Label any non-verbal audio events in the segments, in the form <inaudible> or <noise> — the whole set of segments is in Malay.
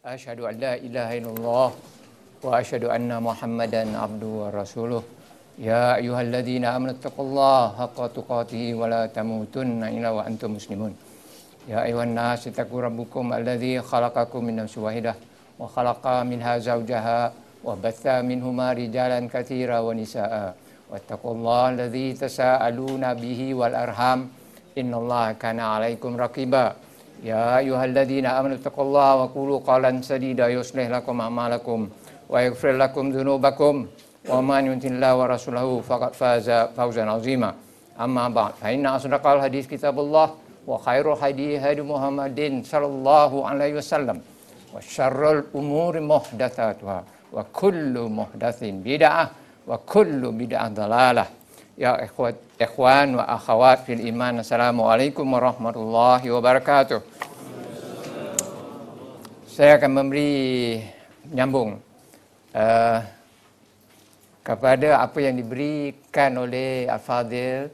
Asyhadu an la ilaha illallah wa asyhadu anna Muhammadan abduhu wa rasuluh. Ya ayyuhalladzina amanu taqullaha haqqa tuqatih wa la tamutunna illa wa antum muslimun. Ya ayuhan nas taqu rabbukum alladzi khalaqakum min nafsin wahidah wa khalaqa minha zawjaha wa batha minhuma rijalan katsira wa nisaa. Wattaqullaha alladzi tasaaluna bihi wal arham. Innallaha kana 'alaikum raqiba. يا أيها الذين آمنوا اتقوا الله وقولوا قولا سديدا يصلح لكم أعمالكم ويغفر لكم ذنوبكم ومن يطع الله ورسوله فقد فاز فوزا عظيما أما بعد فإن أصدق الحديث كتاب الله وخير الهدي هدي محمد صلى الله عليه وسلم وشر الأمور محدثاتها وكل محدث بدعة وكل بدعة ضلالة Ya ikhwat, ikhwan wa akhwat fil iman. Assalamualaikum warahmatullahi wabarakatuh. Saya akan memberi nyambung uh, kepada apa yang diberikan oleh Al-Fadhil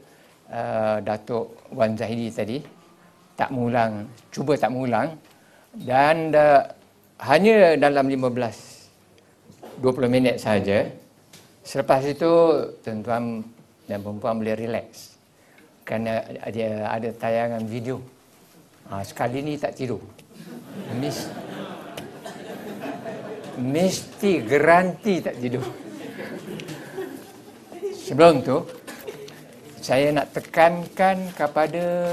uh, eh, Datuk Wan Zahidi tadi. Tak mengulang, cuba tak mengulang. Dan uh, hanya dalam 15 20 minit saja. Selepas itu tuan-tuan dan perempuan boleh relax. Kerana dia ada tayangan video. Ha, sekali ni tak tidur. Mis, mesti garanti tak tidur. Sebelum tu saya nak tekankan kepada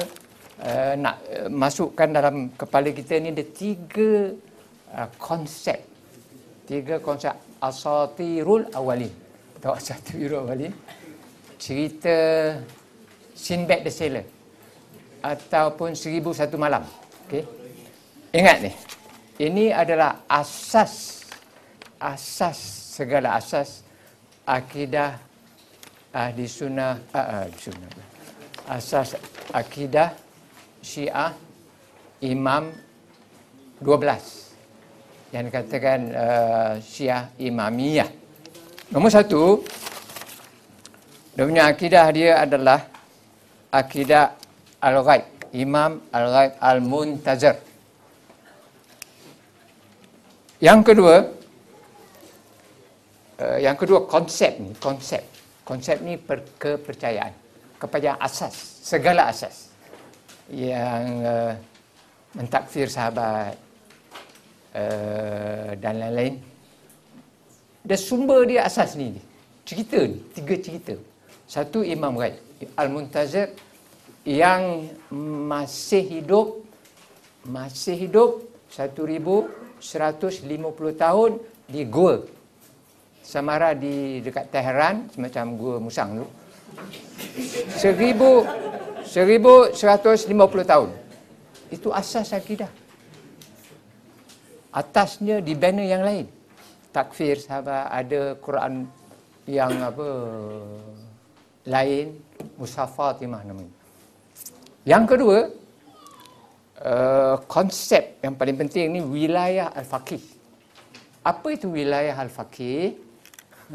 uh, nak uh, masukkan dalam kepala kita ni ada tiga uh, konsep. Tiga konsep. Asatirul awalin. Atau asatirul awalin cerita Sinbad the Sailor ataupun Seribu Satu Malam. Okay. Ingat ni, ini adalah asas asas segala asas akidah ahli sunnah, uh, ahli sunnah asas akidah syiah imam 12 yang dikatakan uh, syiah imamiyah. Nombor satu, dia punya akidah dia adalah akidah Al-Ghaib. Imam Al-Ghaib Al-Muntazir. Yang kedua, uh, yang kedua konsep ni, konsep. Konsep ni per, kepercayaan. Kepercayaan asas, segala asas. Yang uh, mentakfir sahabat uh, dan lain-lain. Dan sumber dia asas ni. Cerita ni, tiga cerita. Satu Imam Ghaib Al-Muntazir yang masih hidup masih hidup 1150 tahun di gua Samara di dekat Tehran semacam gua Musang tu. 1000 1150 tahun. Itu asas akidah. Atasnya dibina yang lain. Takfir sahabat ada Quran yang apa lain Mushaf Fatimah namanya. Yang kedua, uh, konsep yang paling penting ni wilayah al-faqih. Apa itu wilayah al-faqih?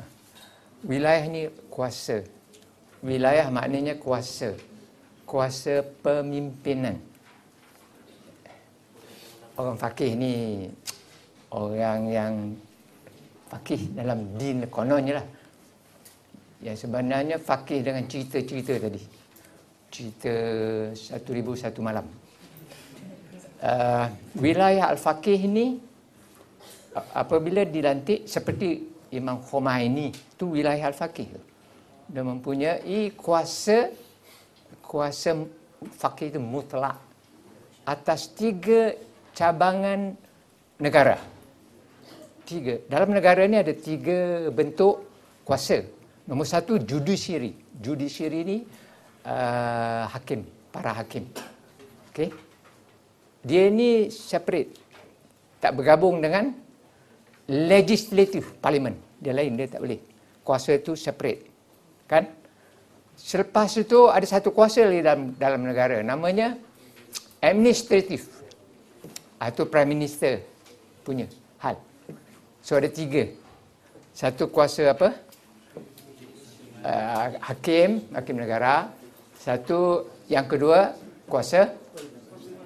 <laughs> wilayah ni kuasa. Wilayah maknanya kuasa. Kuasa pemimpinan. Orang fakih ni orang yang fakih dalam din kononnya lah yang sebenarnya fakih dengan cerita-cerita tadi. Cerita satu ribu satu malam. Uh, wilayah Al-Faqih ini apabila dilantik seperti Imam Khomeini itu wilayah Al-Faqih. Dia mempunyai kuasa kuasa fakih itu mutlak atas tiga cabangan negara. Tiga. Dalam negara ini ada tiga bentuk kuasa Nombor satu, judiciary. Judiciary ni uh, hakim, para hakim. Okay. Dia ni separate. Tak bergabung dengan legislative, parlimen. Dia lain, dia tak boleh. Kuasa itu separate. Kan? Selepas itu ada satu kuasa lagi dalam, dalam negara. Namanya administrative. Itu prime minister punya hal. So ada tiga. Satu kuasa apa? Uh, hakim, hakim negara. Satu, yang kedua, kuasa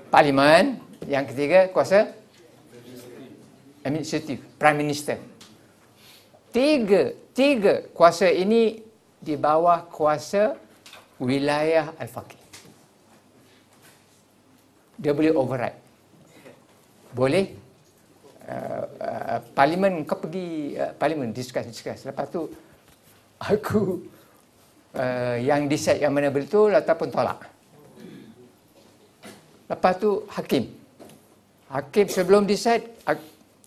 parlimen. Yang ketiga, kuasa administratif, prime minister. Tiga, tiga kuasa ini di bawah kuasa wilayah Al-Faqih. Dia boleh override. Boleh uh, uh, parlimen kau pergi uh, parlimen discuss discuss lepas tu aku uh, yang decide yang mana betul ataupun tolak. Lepas tu hakim. Hakim sebelum decide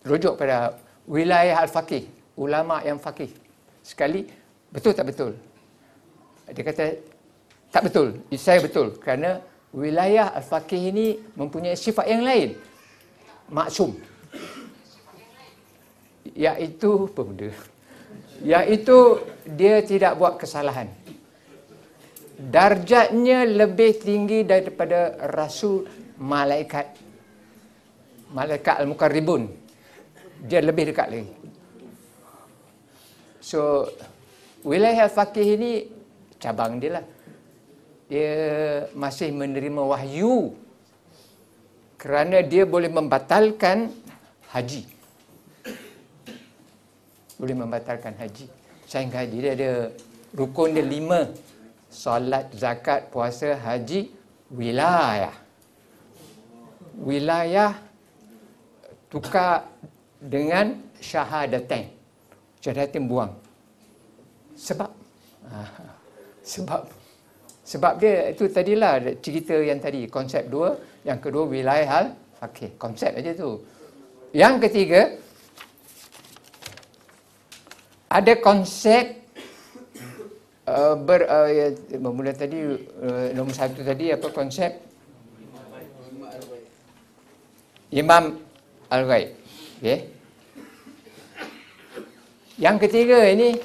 rujuk pada wilayah al-faqih ulama yang faqih. Sekali betul tak betul? Dia kata tak betul. Saya betul kerana wilayah al-faqih ini mempunyai sifat yang lain. Maksum. Iaitu benda iaitu dia tidak buat kesalahan. Darjatnya lebih tinggi daripada rasul malaikat. Malaikat al-mukarribun. Dia lebih dekat lagi. So wilayah al-faqih ini cabang dia lah. Dia masih menerima wahyu kerana dia boleh membatalkan haji boleh membatalkan haji sehingga haji dia ada rukun dia lima solat, zakat, puasa, haji, wilayah. Wilayah tukar dengan syahadatain. Syahadatain buang. Sebab sebab sebab dia itu tadilah cerita yang tadi konsep dua, yang kedua wilayah hal okey, konsep aja tu. Yang ketiga ada konsep uh, ber uh, ya, bermula tadi uh, nombor satu tadi apa konsep Imam Al-Ghaib. Okay. Yang ketiga ini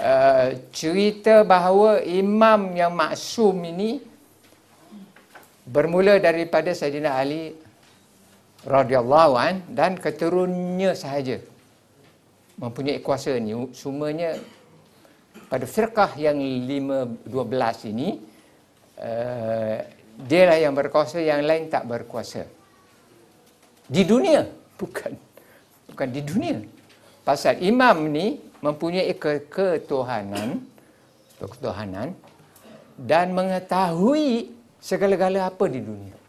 uh, cerita bahawa imam yang maksum ini bermula daripada Sayyidina Ali radhiyallahu an dan keturunnya sahaja mempunyai kuasa ni semuanya pada firqah yang 512 ini uh, dia lah yang berkuasa yang lain tak berkuasa. Di dunia <laughs> bukan. Bukan di dunia. Pasal imam ni mempunyai ke ketuhanan ketuhanan dan mengetahui segala-gala apa di dunia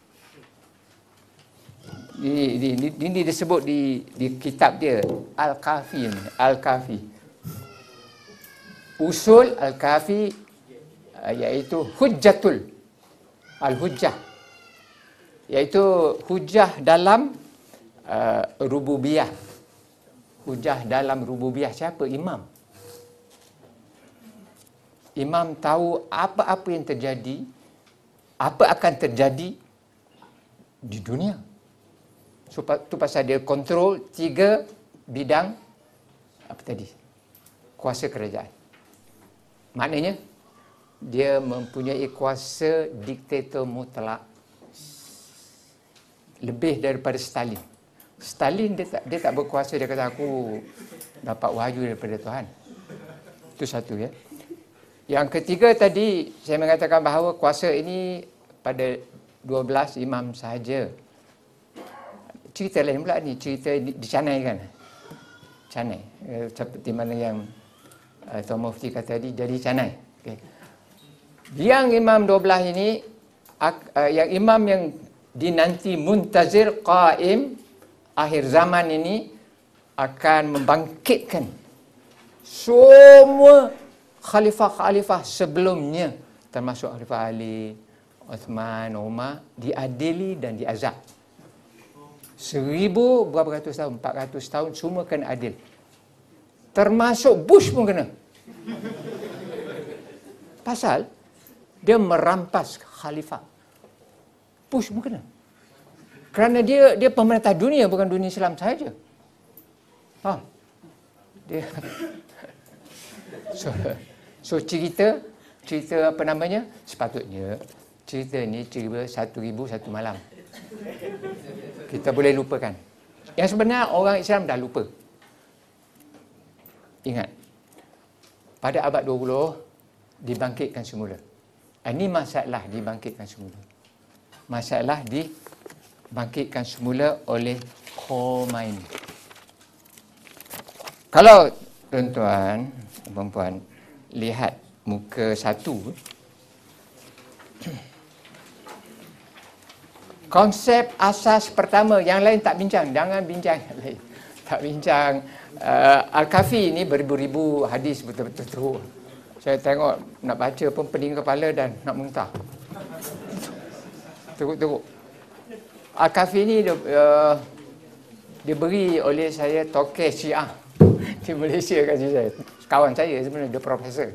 ini, ini, ini disebut di, di kitab dia Al-Kafi Al-Kafi usul al-kafi uh, iaitu hujjatul al-hujjah. Iaitu hujjah dalam uh, rububiyah. Hujjah dalam rububiyah siapa? Imam. Imam tahu apa-apa yang terjadi apa akan terjadi di dunia so, tu pasal dia kontrol tiga bidang apa tadi kuasa kerajaan Maknanya dia mempunyai kuasa diktator mutlak lebih daripada Stalin. Stalin dia tak dia tak berkuasa dia kata aku dapat wahyu daripada Tuhan. Itu satu ya. Yang ketiga tadi saya mengatakan bahawa kuasa ini pada 12 imam sahaja. Cerita lain pula ni, cerita di, di Canai kan. Canai. Eh, seperti mana yang uh, Tuan Mufti kata tadi jadi canai. Okay. Yang imam 12 ini uh, yang imam yang dinanti muntazir qaim akhir zaman ini akan membangkitkan semua khalifah-khalifah sebelumnya termasuk Khalifah Ali, Uthman, Umar diadili dan diazab. Seribu berapa ratus tahun? Empat ratus tahun semua kena adil. Termasuk Bush pun kena. Pasal dia merampas khalifah. Bush pun kena. Kerana dia dia pemerintah dunia bukan dunia Islam saja. Faham? Dia <laughs> so, so cerita cerita apa namanya? Sepatutnya cerita ni cerita satu ribu satu malam. Kita boleh lupakan. Yang sebenarnya orang Islam dah lupa. Ingat, pada abad 20 dibangkitkan semula. Ini masalah dibangkitkan semula. Masalah dibangkitkan semula oleh Khomeini. kalau tuan-tuan, perempuan, lihat muka satu, konsep asas pertama, yang lain tak bincang, jangan bincang yang lain. <laughs> Tak bincang. Uh, Al-Kafi ni beribu-ribu hadis betul-betul tu. Saya tengok nak baca pun pening kepala dan nak muntah. <laughs> Teruk-teruk. Al-Kafi ni dia, uh, diberi oleh saya Tokeh Syiah <laughs> di Malaysia kasih saya. Kawan saya sebenarnya, dia profesor.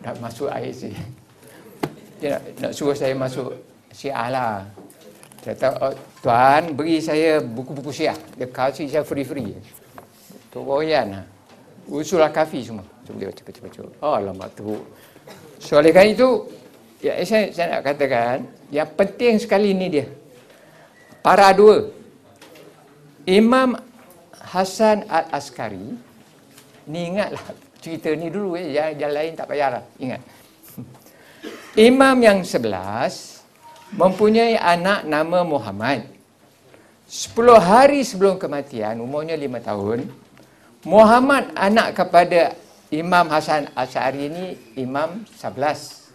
Nak masuk ISC. Dia nak, nak suruh saya masuk Syiah lah. Kata, oh, Tuan beri saya buku-buku Syiah. Dia kasih saya free-free. Tok Boyan lah. Usul Al-Kafi semua. Cuba dia baca-baca. Oh, lama tu. So, oleh kerana itu, ya, saya, saya nak katakan, yang penting sekali ni dia. Para dua. Imam Hasan Al-Askari, ni ingatlah cerita ni dulu eh, yang, yang lain tak payahlah, ingat. Imam yang sebelas mempunyai anak nama Muhammad. Sepuluh hari sebelum kematian, umurnya lima tahun, Muhammad anak kepada Imam Hasan Asyari ini Imam sebelas.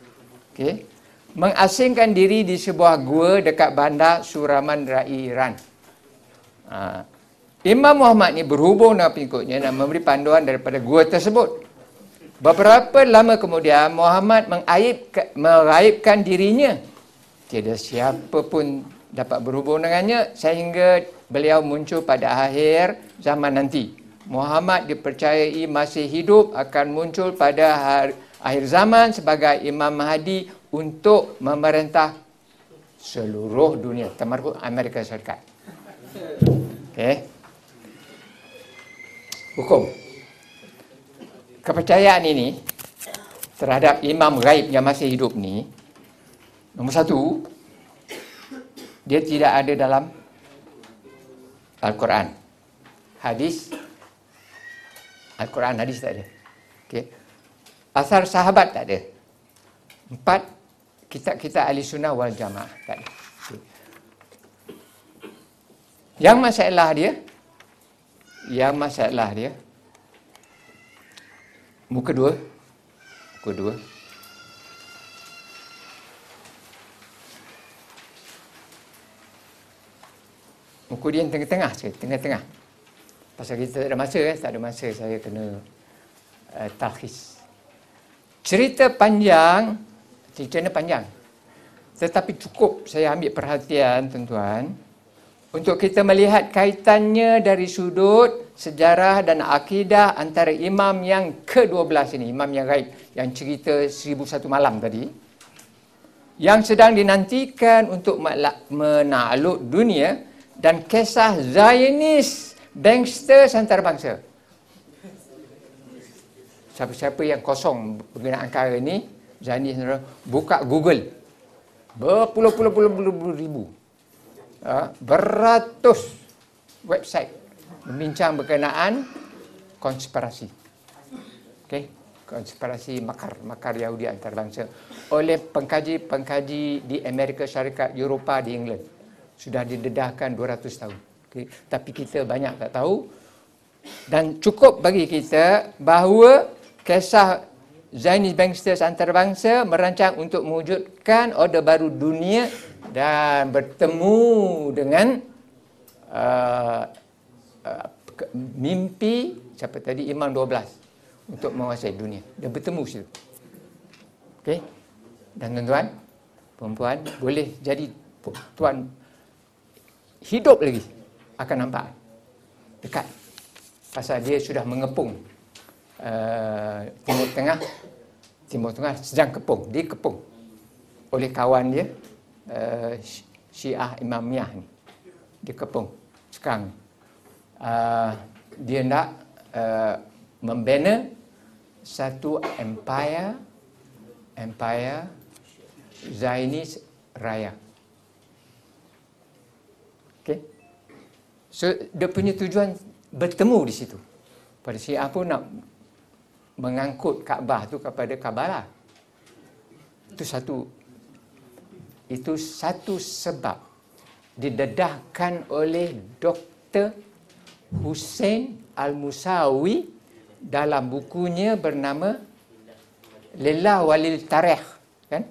Okay. Mengasingkan diri di sebuah gua dekat bandar Suraman Rai Iran. Ha. Imam Muhammad ni berhubung dengan pengikutnya dan memberi panduan daripada gua tersebut. Beberapa lama kemudian Muhammad mengaibkan dirinya Tiada siapa pun dapat berhubung dengannya sehingga beliau muncul pada akhir zaman nanti. Muhammad dipercayai masih hidup akan muncul pada hari, akhir zaman sebagai Imam Mahdi untuk memerintah seluruh dunia termasuk Amerika Syarikat. Okey. Hukum. Kepercayaan ini terhadap imam gaib yang masih hidup ni Nombor satu, dia tidak ada dalam Al-Quran. Hadis, Al-Quran hadis tak ada. Okay. Asar sahabat tak ada. Empat, kitab-kitab ahli sunnah wal jamaah tak ada. Okay. Yang masalah dia, yang masalah dia, muka dua, muka dua, Muka dia tengah-tengah saja, tengah-tengah. Pasal kita tak ada masa, eh? tak ada masa saya kena uh, talhis. Cerita panjang, cerita ni panjang. Tetapi cukup saya ambil perhatian tuan-tuan untuk kita melihat kaitannya dari sudut sejarah dan akidah antara imam yang ke-12 ini, imam yang gaib yang cerita 1001 malam tadi yang sedang dinantikan untuk menakluk dunia dan kisah Zionis bankster antarabangsa. Siapa-siapa yang kosong penggunaan kara ini, Zionis buka Google. Berpuluh-puluh-puluh ribu. Ha, beratus website membincang berkenaan konspirasi. Okay? Konspirasi makar, makar Yahudi antarabangsa oleh pengkaji-pengkaji di Amerika Syarikat, Eropah, di England sudah didedahkan 200 tahun. Okay. Tapi kita banyak tak tahu dan cukup bagi kita bahawa kisah Zionist Banksters antarabangsa merancang untuk mewujudkan order baru dunia dan bertemu dengan uh, uh, mimpi siapa tadi Imam 12 untuk menguasai dunia. Dia bertemu situ. Okey. Dan tuan-tuan, perempuan boleh jadi tuan hidup lagi akan nampak. Dekat. Pasal dia sudah mengepung uh, timur tengah. Timur tengah sedang kepung. Dia kepung oleh kawan dia uh, Syiah Imamiyah ni. Dia kepung. Sekarang uh, dia nak uh, membina satu empire empire Zionis Raya Okay. So, dia punya tujuan bertemu di situ. Pada Syiah pun nak mengangkut Kaabah tu kepada Kabbalah. Itu satu itu satu sebab didedahkan oleh Dr. Hussein Al-Musawi dalam bukunya bernama Lillah Walil Tarikh kan?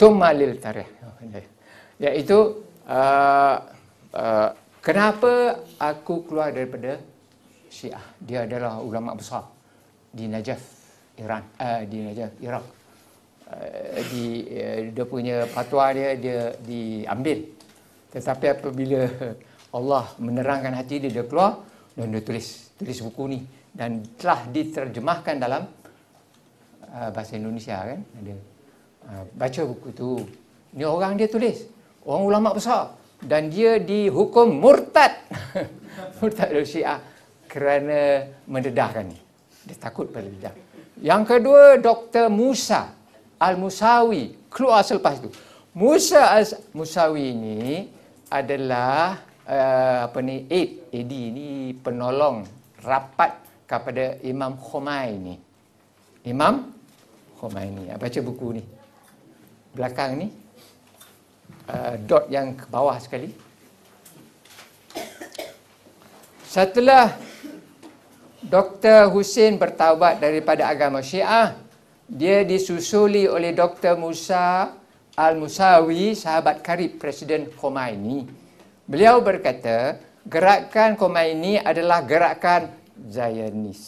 Tumma Lil Tarikh. Iaitu uh, uh, kenapa aku keluar daripada Syiah? Dia adalah ulama besar di Najaf, Iran, uh, di Najaf, Iraq. Uh, di uh, dia punya fatwa dia dia diambil. Tetapi apabila Allah menerangkan hati dia dia keluar dan dia tulis tulis buku ni dan telah diterjemahkan dalam uh, bahasa Indonesia kan ada uh, baca buku tu ni orang dia tulis orang ulama besar dan dia dihukum murtad <laughs> murtad dari Syiah kerana mendedahkan ni dia takut pada dedah yang kedua Dr. Musa Al-Musawi keluar selepas tu Musa Al-Musawi ini adalah uh, apa ni aid AD ni penolong rapat kepada Imam Khomeini. Imam Khomeini. Baca buku ni. Belakang ni uh, dot yang ke bawah sekali. Setelah Dr. Hussein bertaubat daripada agama Syiah, dia disusuli oleh Dr. Musa Al-Musawi, sahabat karib Presiden Khomeini. Beliau berkata, gerakan Khomeini adalah gerakan Zionis.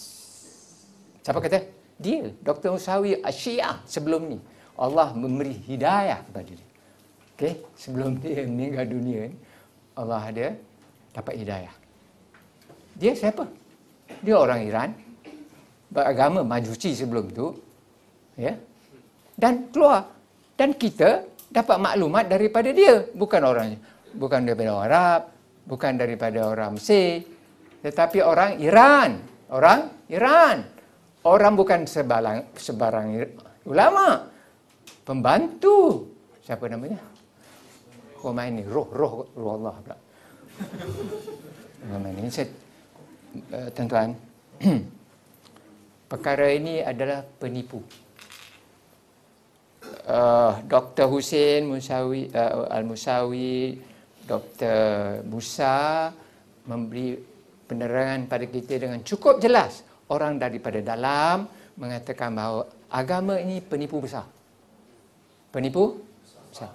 Siapa kata? Dia, Dr. Musawi Syiah sebelum ni. Allah memberi hidayah kepada dia. Okey, sebelum dia meninggal dunia, Allah ada dapat hidayah. Dia siapa? Dia orang Iran. Beragama Majusi sebelum tu. Ya. Dan keluar. Dan kita dapat maklumat daripada dia. Bukan orangnya bukan daripada orang Arab, bukan daripada orang Mesir, tetapi orang Iran. Orang Iran. Orang bukan sebarang, sebarang ulama. Pembantu. Siapa namanya? Khomeini. Roh, roh, roh Allah pula. Khomeini. Saya, uh, tuan-tuan, <clears throat> perkara ini adalah penipu uh, Dr. Hussein Musawi, uh, Al-Musawi Dr. Musa memberi penerangan pada kita dengan cukup jelas. Orang daripada dalam mengatakan bahawa agama ini penipu besar. Penipu besar.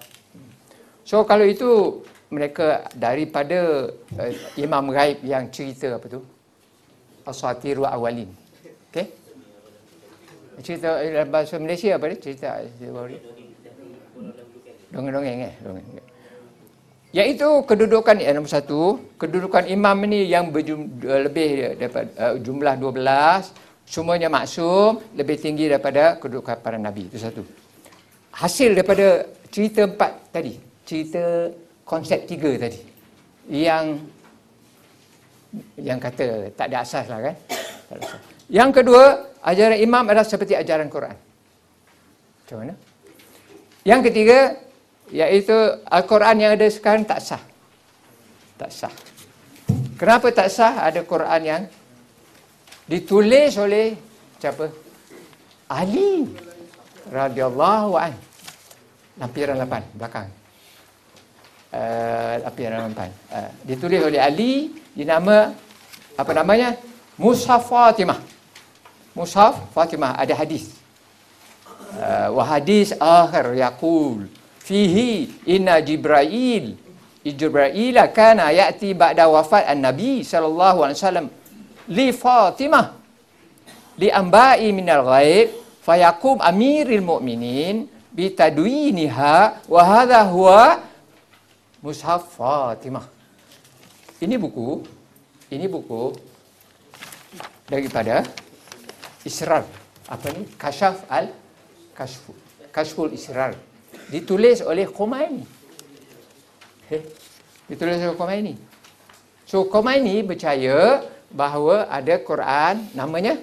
So kalau itu mereka daripada uh, imam gaib yang cerita apa tu? Asatiru awalin. Okey? Cerita dalam bahasa Malaysia apa dia? Cerita dongeng-dongeng eh? Dongeng. Iaitu kedudukan yang nombor satu, kedudukan imam ini yang berjum, lebih daripada uh, jumlah 12, semuanya maksum, lebih tinggi daripada kedudukan para nabi. Itu satu. Hasil daripada cerita empat tadi, cerita konsep tiga tadi, yang yang kata tak ada asas lah kan. Yang kedua, ajaran imam adalah seperti ajaran Quran. Macam mana? Yang ketiga, iaitu Al-Quran yang ada sekarang tak sah. Tak sah. Kenapa tak sah? Ada Quran yang ditulis oleh siapa? Ali radhiyallahu an. Lampiran 8 belakang. Uh, lampiran 8. Uh, ditulis oleh Ali dinama apa namanya? Mushaf Fatimah. Mushaf Fatimah ada hadis. Uh, wa hadis akhir yaqul fihi inna jibril jibril kana yati ba'da wafat an-nabi sallallahu alaihi wasallam li fatimah li amba'i minal ghaib fayaqum amiril mu'minin bi tadwiniha wa hadha huwa mushaf fatimah ini buku ini buku daripada Israr apa ni Kashaf al Kashfu Kashful Israr ditulis oleh Khomeini. Okay. Ditulis oleh Khomeini. So Khomeini percaya bahawa ada Quran namanya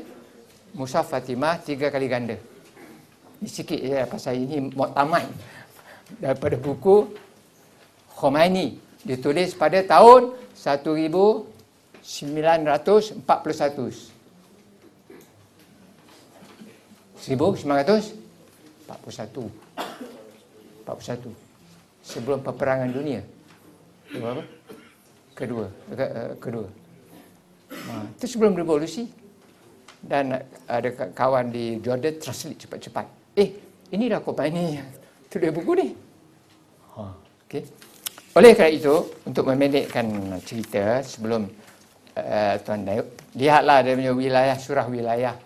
Musa Fatimah tiga kali ganda. Ini sikit je pasal ini muktamad daripada buku Khomeini ditulis pada tahun 1941. 1941. 41 sebelum peperangan dunia kedua apa kedua eh, kedua Ha, itu sebelum revolusi. Dan ada kawan di Jordan translate cepat-cepat. Eh, inilah Khomeini yang tulis buku ni. Ha, okay. Oleh kerana itu, untuk memendekkan cerita sebelum uh, Tuan Dayuk, lihatlah dia punya wilayah, surah wilayah.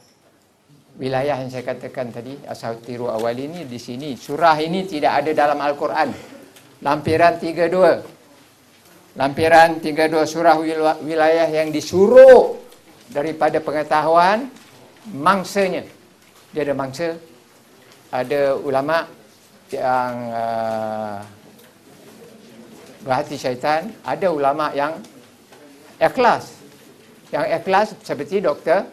Wilayah yang saya katakan tadi, asal tiru awal ini, di sini. Surah ini tidak ada dalam Al-Quran. Lampiran 32. Lampiran 32 surah wilayah yang disuruh daripada pengetahuan mangsanya. Dia ada mangsa, ada ulama yang uh, berhati syaitan, ada ulama yang ikhlas. Yang ikhlas seperti doktor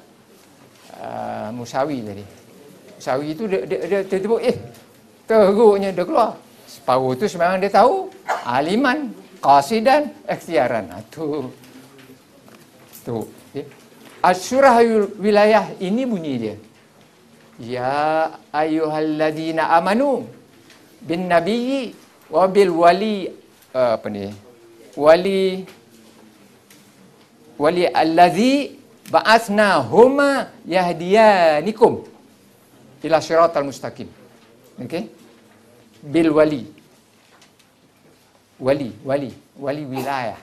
uh, Musawi tadi. Musawi itu dia, dia, dia tiba-tiba eh teruknya dia keluar. Separuh itu sebenarnya dia tahu aliman, qasidan, ikhtiaran. Itu tu. Okay. Asyurah wilayah ini bunyi dia. Ya ayyuhalladzina amanu bin nabiyyi wa bil wali apa ni? Wali wali allazi ba'athna huma yahdiyanikum ila siratal mustaqim. Okey? Bil wali. Wali, wali, wali wilayah.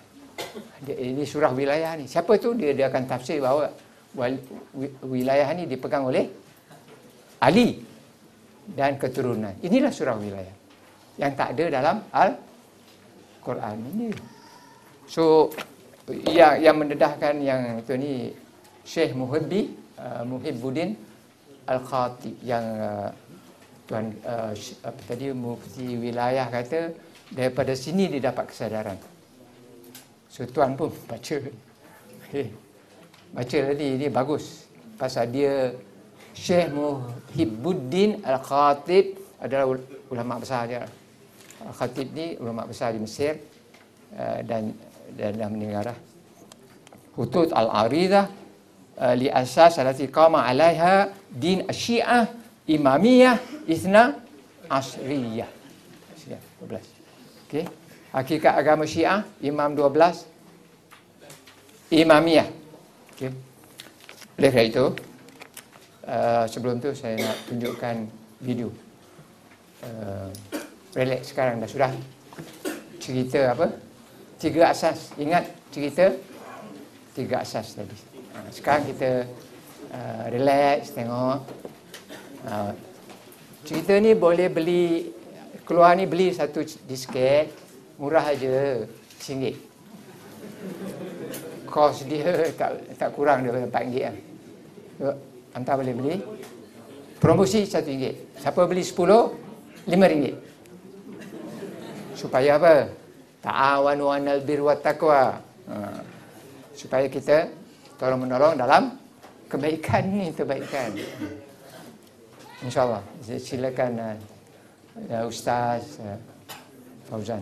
Ini surah wilayah ni. Siapa tu dia dia akan tafsir bahawa wali, wilayah ni dipegang oleh Ali dan keturunan. Inilah surah wilayah yang tak ada dalam Al-Quran ini. So yang yang mendedahkan yang itu ni Syekh Muhibbi uh, Muhibbuddin Al-Khatib yang uh, tuan uh, apa tadi mufti wilayah kata daripada sini dia dapat kesadaran. So tuan pun baca. Okay. Baca tadi ini bagus. Pasal dia Syekh Muhibbuddin Al-Khatib adalah ulama besar dia. Al-Khatib ni ulama besar di Mesir uh, dan dan dah meninggal dah. Hutut Al-Aridah uh, li asas alati qama alaiha din Syiah Imamiyah Isna Asriyah. Siap 12. Okey. Hakikat agama Syiah Imam 12 Imamiyah. Okey. Oleh kerana itu uh, sebelum tu saya nak tunjukkan video. Uh, relax sekarang dah sudah cerita apa? tiga asas. Ingat cerita tiga asas tadi. Ha, sekarang kita uh, relax tengok. Uh, cerita ni boleh beli keluar ni beli satu disket murah aja RM1. Kos dia tak tak kurang daripada RM4 kan. Anta boleh beli. Promosi RM1. Siapa beli 10 RM5. Supaya apa? ta'awanu 'alal birri wat taqwa. Ha. Supaya kita tolong menolong dalam kebaikan ni kebaikan. Insyaallah. Silakan uh, Ustaz uh, Fauzan.